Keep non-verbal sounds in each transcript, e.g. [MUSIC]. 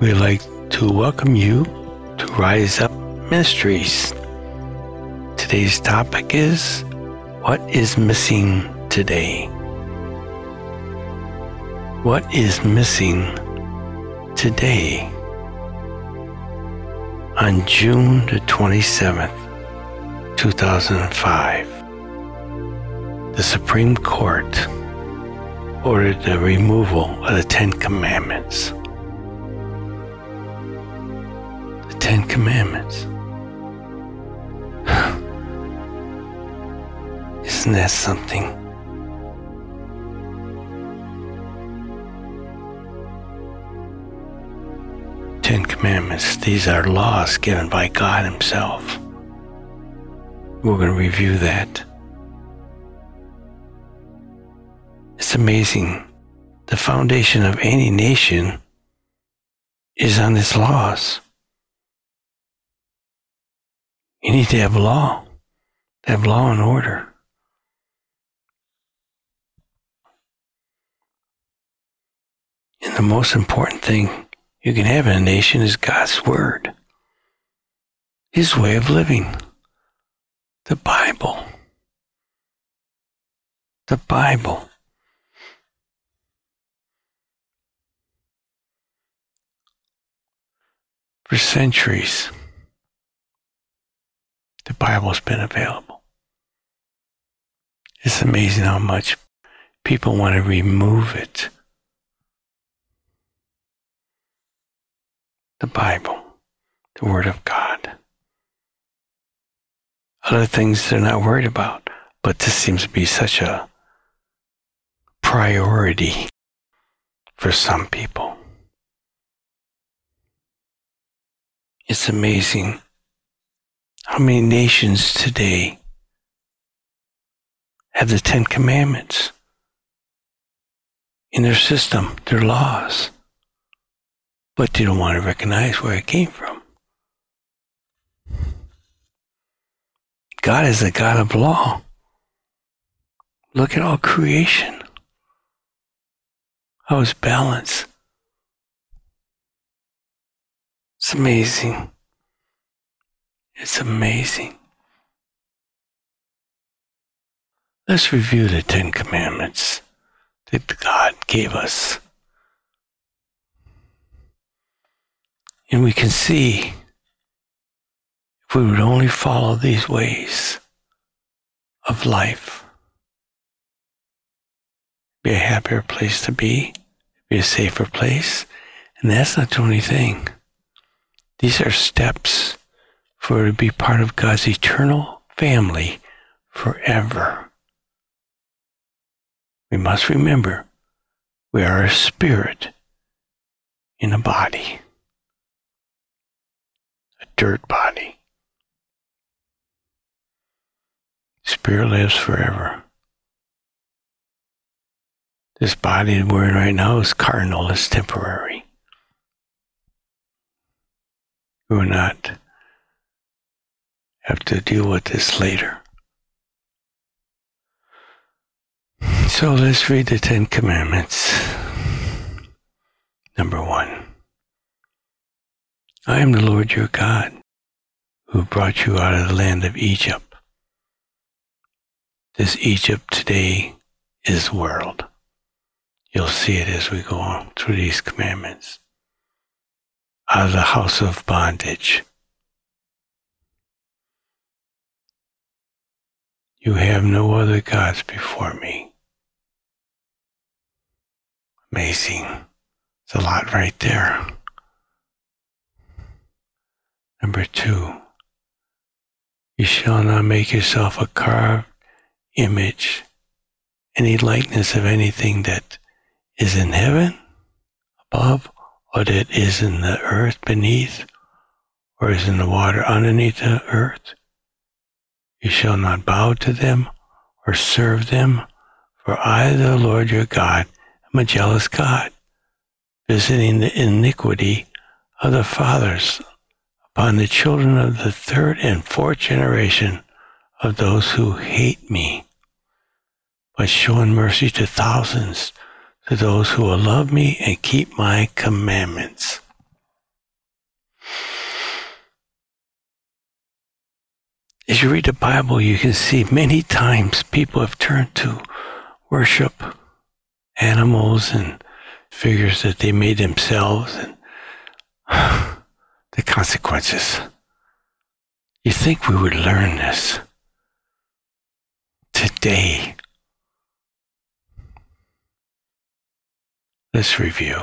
We'd like to welcome you to Rise Up Ministries. Today's topic is What is Missing Today? What is missing today? On June the 27th, 2005, the Supreme Court ordered the removal of the Ten Commandments. The Ten Commandments. [SIGHS] Isn't that something? Ten Commandments, these are laws given by God Himself. We're going to review that. It's amazing. The foundation of any nation is on its laws. You need to have law, to have law and order. And the most important thing you can have in a nation is God's Word, His way of living, the Bible. The Bible. For centuries, the Bible's been available. It's amazing how much people want to remove it. The Bible, the Word of God. Other things they're not worried about, but this seems to be such a priority for some people. It's amazing how many nations today have the Ten Commandments in their system, their laws, but they don't want to recognize where it came from. God is a God of law. Look at all creation. How is it's balanced. It's amazing. It's amazing. Let's review the Ten Commandments that God gave us. And we can see if we would only follow these ways of life, be a happier place to be, be a safer place. And that's not the only thing. These are steps for to be part of God's eternal family forever. We must remember we are a spirit in a body, a dirt body. Spirit lives forever. This body we're in right now is carnal, it's temporary. We will not have to deal with this later. So let's read the Ten Commandments. Number one I am the Lord your God who brought you out of the land of Egypt. This Egypt today is world. You'll see it as we go on through these commandments. Out of the house of bondage. You have no other gods before me. Amazing. It's a lot right there. Number two, you shall not make yourself a carved image, any likeness of anything that is in heaven above, or it is in the earth beneath, or is in the water underneath the earth. You shall not bow to them or serve them, for I, the Lord your God, am a jealous God, visiting the iniquity of the fathers upon the children of the third and fourth generation of those who hate me, but showing mercy to thousands to those who will love me and keep my commandments. As you read the Bible, you can see many times people have turned to worship animals and figures that they made themselves and [SIGHS] the consequences. You think we would learn this today? Let's review.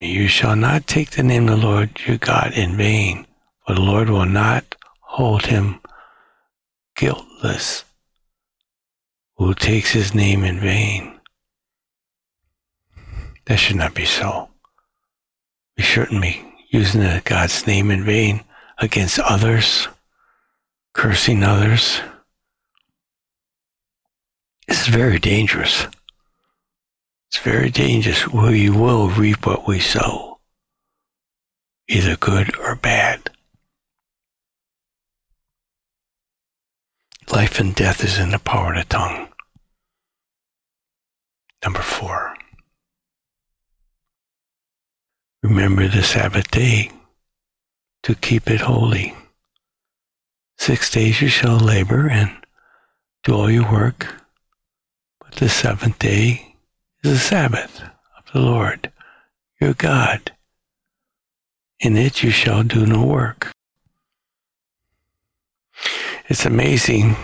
You shall not take the name of the Lord your God in vain, for the Lord will not hold him guiltless who takes his name in vain. That should not be so. We shouldn't be using God's name in vain against others, cursing others. This is very dangerous. It's very dangerous. We will reap what we sow, either good or bad. Life and death is in the power of the tongue. Number four. Remember the Sabbath day to keep it holy. Six days you shall labor and do all your work, but the seventh day is the Sabbath of the Lord your God. In it you shall do no work. It's amazing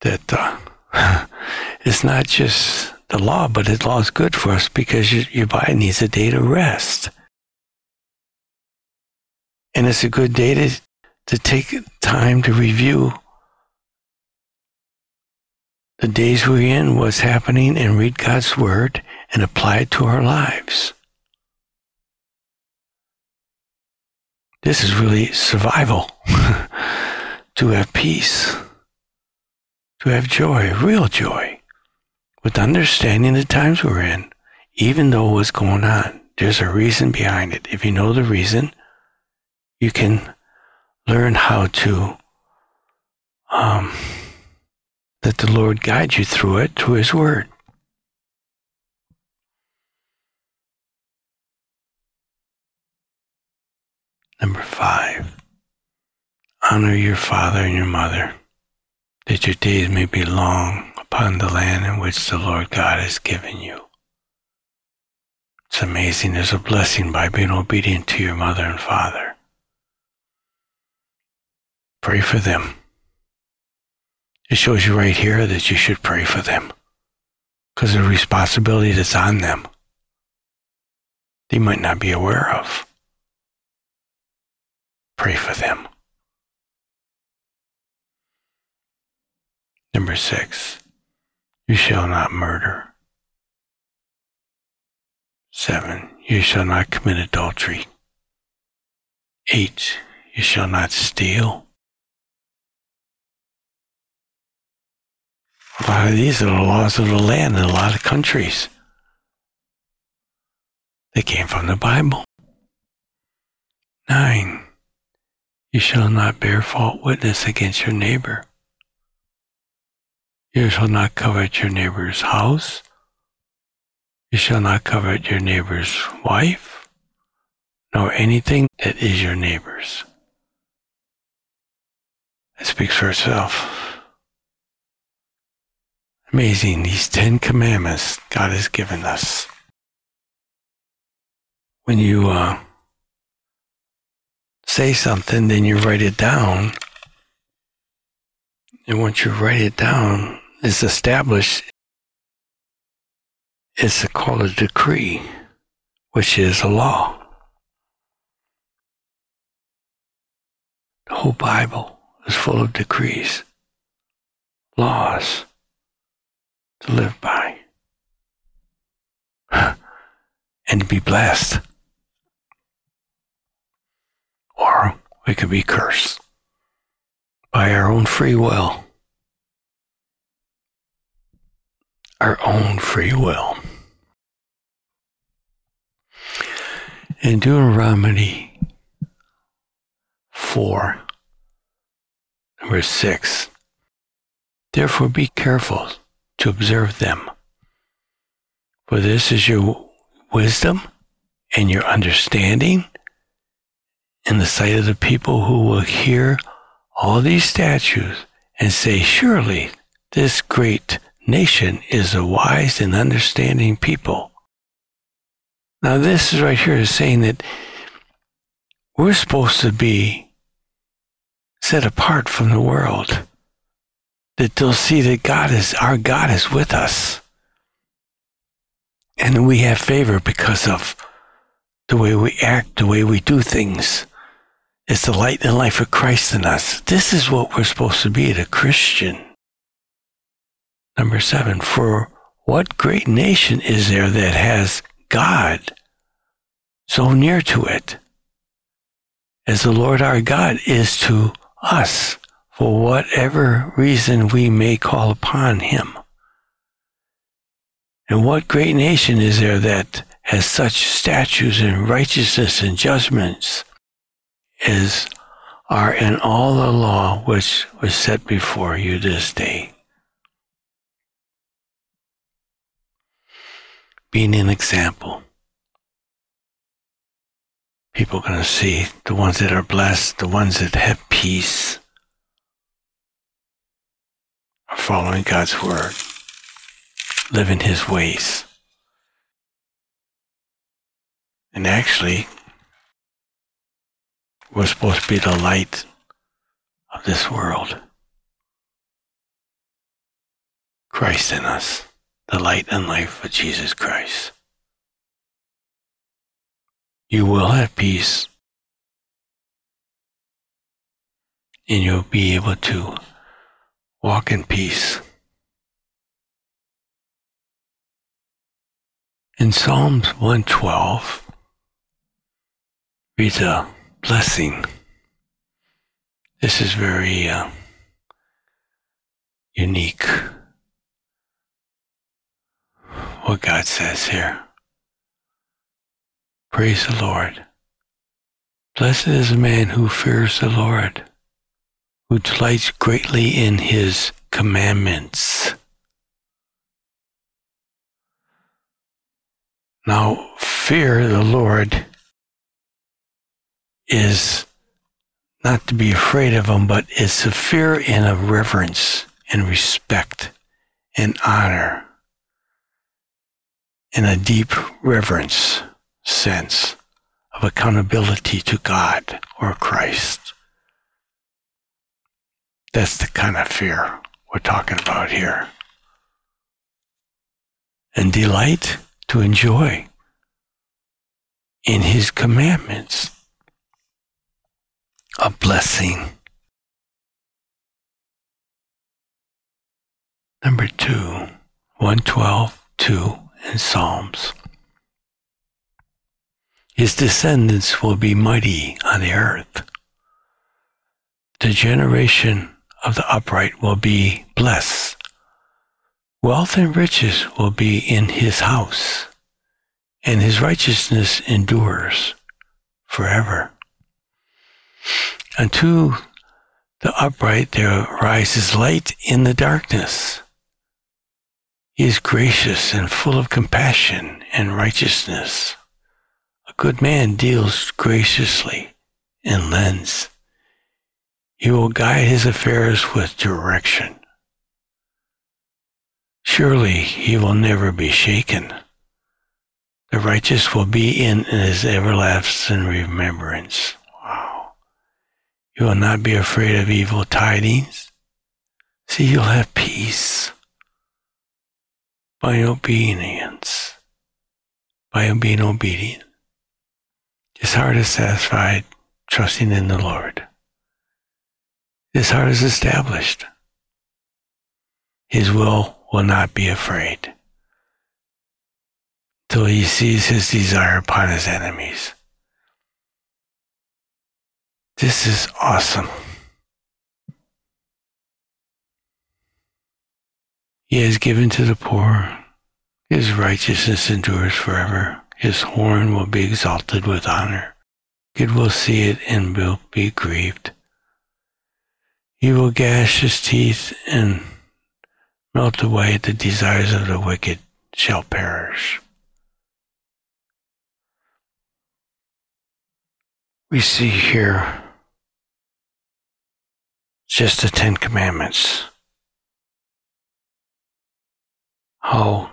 that uh, [LAUGHS] it's not just the law, but the law is good for us because your, your body needs a day to rest. And it's a good day to, to take time to review the days we're in, what's happening, and read God's word and apply it to our lives. This is really survival [LAUGHS] to have peace, to have joy, real joy with understanding the times we're in, even though what's going on, there's a reason behind it. If you know the reason, you can learn how to um, let the Lord guide you through it through His Word. Number five, honor your father and your mother, that your days may be long upon the land in which the Lord God has given you. It's amazing. There's a blessing by being obedient to your mother and father. Pray for them. It shows you right here that you should pray for them because the responsibility that's on them, they might not be aware of. Pray for them. Number six, you shall not murder. Seven, you shall not commit adultery. Eight, you shall not steal. These are the laws of the land in a lot of countries. They came from the Bible. Nine, you shall not bear false witness against your neighbor. You shall not covet your neighbor's house. You shall not covet your neighbor's wife, nor anything that is your neighbor's. It speaks for itself. Amazing, these Ten Commandments God has given us. When you uh, say something, then you write it down. And once you write it down, it's established, it's called a decree, which is a law. The whole Bible is full of decrees, laws to live by, [SIGHS] and be blessed. Or we could be cursed by our own free will. our own free will. In Deuteronomy 4, verse 6, Therefore be careful to observe them. For this is your wisdom and your understanding in the sight of the people who will hear all these statutes and say, Surely this great nation is a wise and understanding people. Now, this is right here is saying that we're supposed to be set apart from the world, that they'll see that God is, our God is with us. And we have favor because of the way we act, the way we do things. It's the light and life of Christ in us. This is what we're supposed to be, the Christian. Number seven, for what great nation is there that has God so near to it? As the Lord our God is to us, for whatever reason we may call upon him. And what great nation is there that has such statutes and righteousness and judgments as are in all the law which was set before you this day? being an example. People are going to see the ones that are blessed, the ones that have peace, following God's word, living his ways. And actually, we're supposed to be the light of this world. Christ in us the light and life of Jesus Christ. You will have peace and you'll be able to walk in peace. In Psalms 112, reads a blessing. This is very uh, unique what God says here. Praise the Lord. Blessed is the man who fears the Lord, who delights greatly in his commandments. Now, fear the Lord is not to be afraid of him, but it's a fear in a reverence and respect and honor in a deep reverence sense of accountability to God or Christ. That's the kind of fear we're talking about here. And delight to enjoy in His commandments a blessing. Number two, 112, 2 and Psalms. His descendants will be mighty on the earth. The generation of the upright will be blessed. Wealth and riches will be in his house, and his righteousness endures forever. Unto the upright there rises light in the darkness. He is gracious and full of compassion and righteousness. A good man deals graciously and lends. He will guide his affairs with direction. Surely he will never be shaken. The righteous will be in his everlasting remembrance. Wow. You will not be afraid of evil tidings. See, you'll have peace by obedience, by being obedient. His heart is satisfied, trusting in the Lord. His heart is established. His will will not be afraid till he sees his desire upon his enemies. This is awesome. He has given to the poor. His righteousness endures forever. His horn will be exalted with honor. Good will see it and will be grieved. He will gash his teeth and melt away, the desires of the wicked shall perish. We see here just the Ten Commandments, how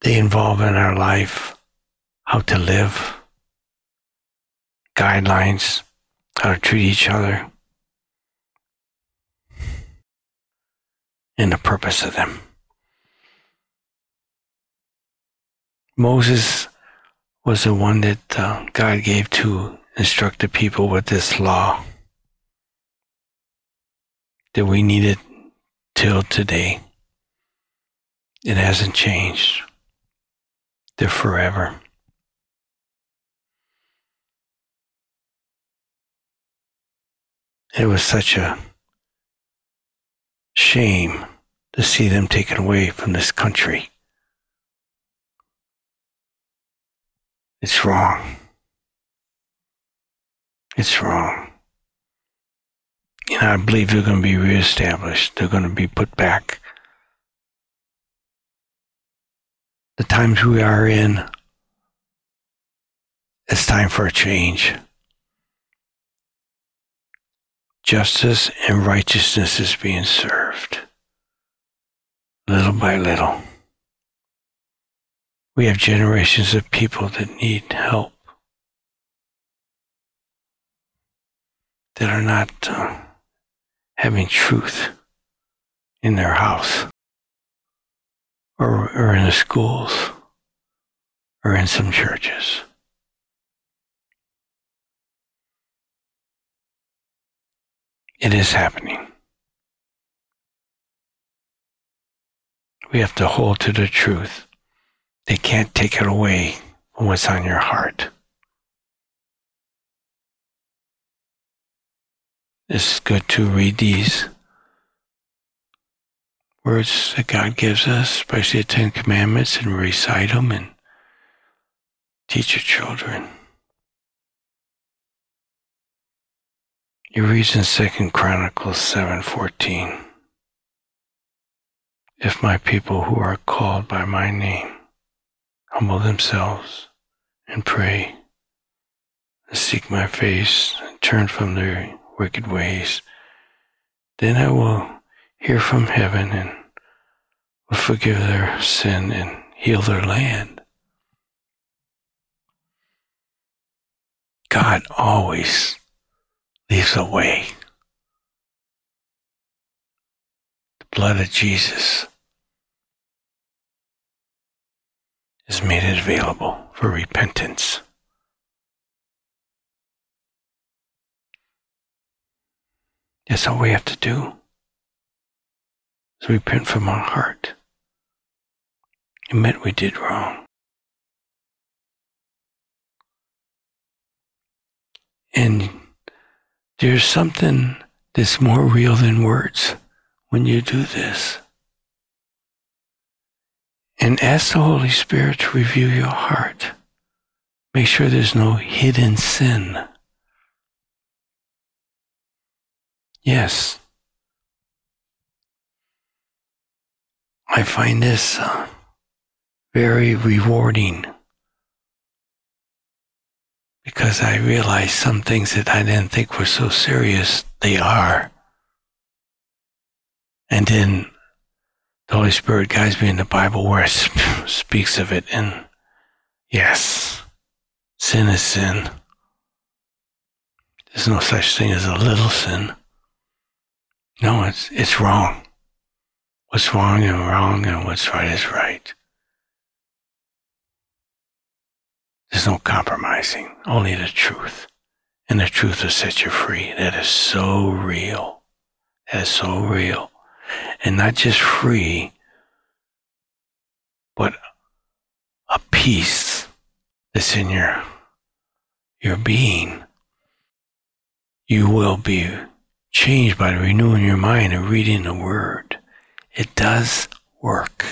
they involve in our life, how to live, guidelines, how to treat each other, and the purpose of them. Moses was the one that uh, God gave to instruct the people with this law that we needed till today. It hasn't changed. They're forever. It was such a shame to see them taken away from this country. It's wrong. It's wrong. And I believe they're going to be reestablished. They're going to be put back. The times we are in, it's time for a change. Justice and righteousness is being served little by little. We have generations of people that need help, that are not uh, having truth in their house, or, or in the schools, or in some churches. It is happening. We have to hold to the truth. They can't take it away from what's on your heart. It's good to read these words that God gives us, especially the Ten Commandments, and recite them and teach your children. You read in Second Chronicles seven fourteen. If my people who are called by my name humble themselves and pray and seek my face and turn from their wicked ways, then I will hear from heaven and will forgive their sin and heal their land. God always leaves a way. The blood of Jesus has made it available for repentance. That's all we have to do. Is repent from our heart. Admit we did wrong. And there's something that's more real than words when you do this. And ask the Holy Spirit to review your heart. Make sure there's no hidden sin. Yes. I find this uh, very rewarding because I realize some things that I didn't think were so serious, they are. And then the Holy Spirit guides me in the Bible where it sp- [LAUGHS] speaks of it. And yes, sin is sin. There's no such thing as a little sin. No, it's, it's wrong. What's wrong and wrong and what's right is right. There's no compromising, only the truth. And the truth will set you free. That is so real. That is so real. And not just free, but a peace that's in your, your being. You will be changed by renewing your mind and reading the word. It does work.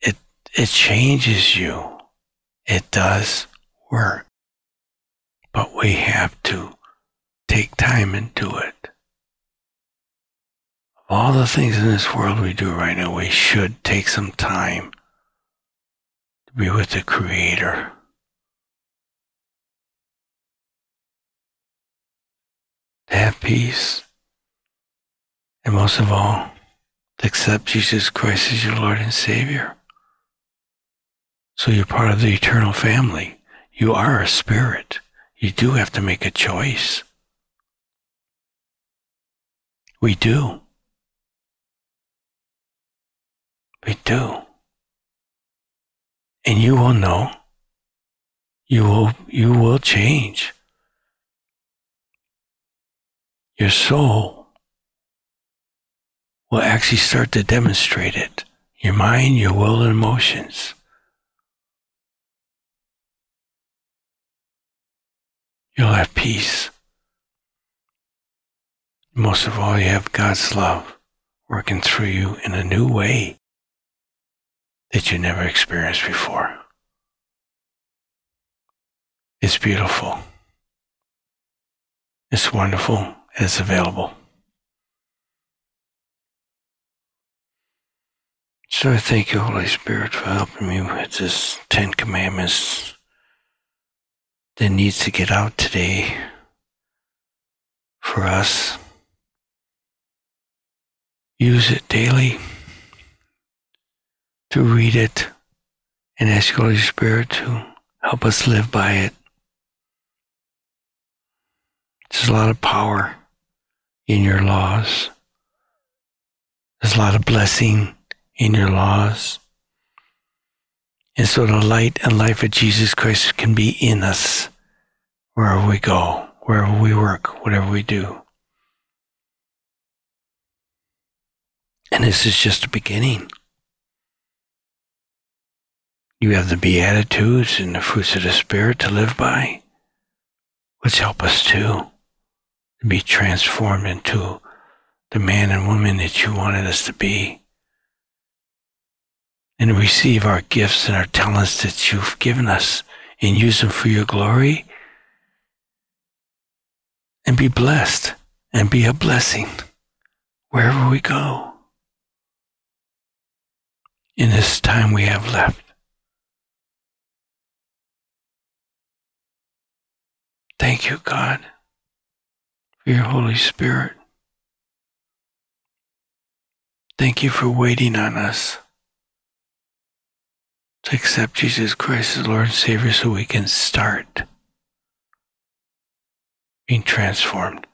It, it changes you. It does work. But we have to take time and do it. Of all the things in this world we do right now, we should take some time to be with the Creator. To have peace. And most of all, to accept Jesus Christ as your Lord and Savior. So you're part of the eternal family. You are a spirit. You do have to make a choice. We do. We do. And you will know. You will, you will change. Your soul will actually start to demonstrate it. Your mind, your will, and emotions. You'll have peace. Most of all, you have God's love working through you in a new way that you never experienced before. It's beautiful. It's wonderful. It's available. So I thank you, Holy Spirit, for helping me with this Ten Commandments that needs to get out today for us. Use it daily to read it and ask Holy Spirit to help us live by it. There's a lot of power in your laws. There's a lot of blessing in your laws. And so the light and life of Jesus Christ can be in us wherever we go, wherever we work, whatever we do. And this is just the beginning. You have the Beatitudes and the fruits of the Spirit to live by, which help us too to be transformed into the man and woman that you wanted us to be. And receive our gifts and our talents that you've given us and use them for your glory. And be blessed and be a blessing wherever we go in this time we have left. Thank you, God, for your Holy Spirit. Thank you for waiting on us to accept Jesus Christ as Lord and Savior so we can start being transformed.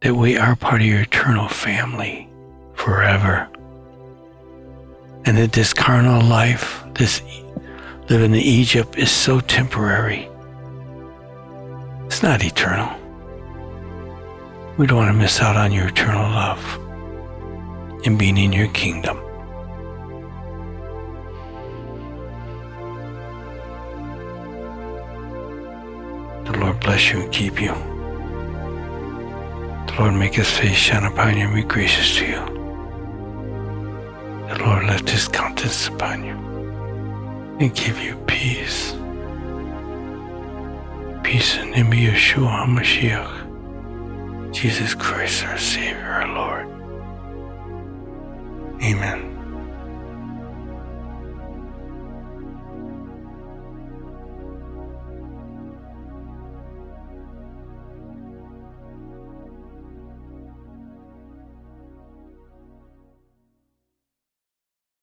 That we are part of your eternal family forever. And that this carnal life, this living in Egypt, is so temporary. It's not eternal. We don't want to miss out on your eternal love and being in your kingdom. Bless you and keep you. The Lord make his face shine upon you and be gracious to you. The Lord lift his countenance upon you and give you peace peace in the name of Yeshua HaMashiach, Jesus Christ, our Savior, our Lord. Amen.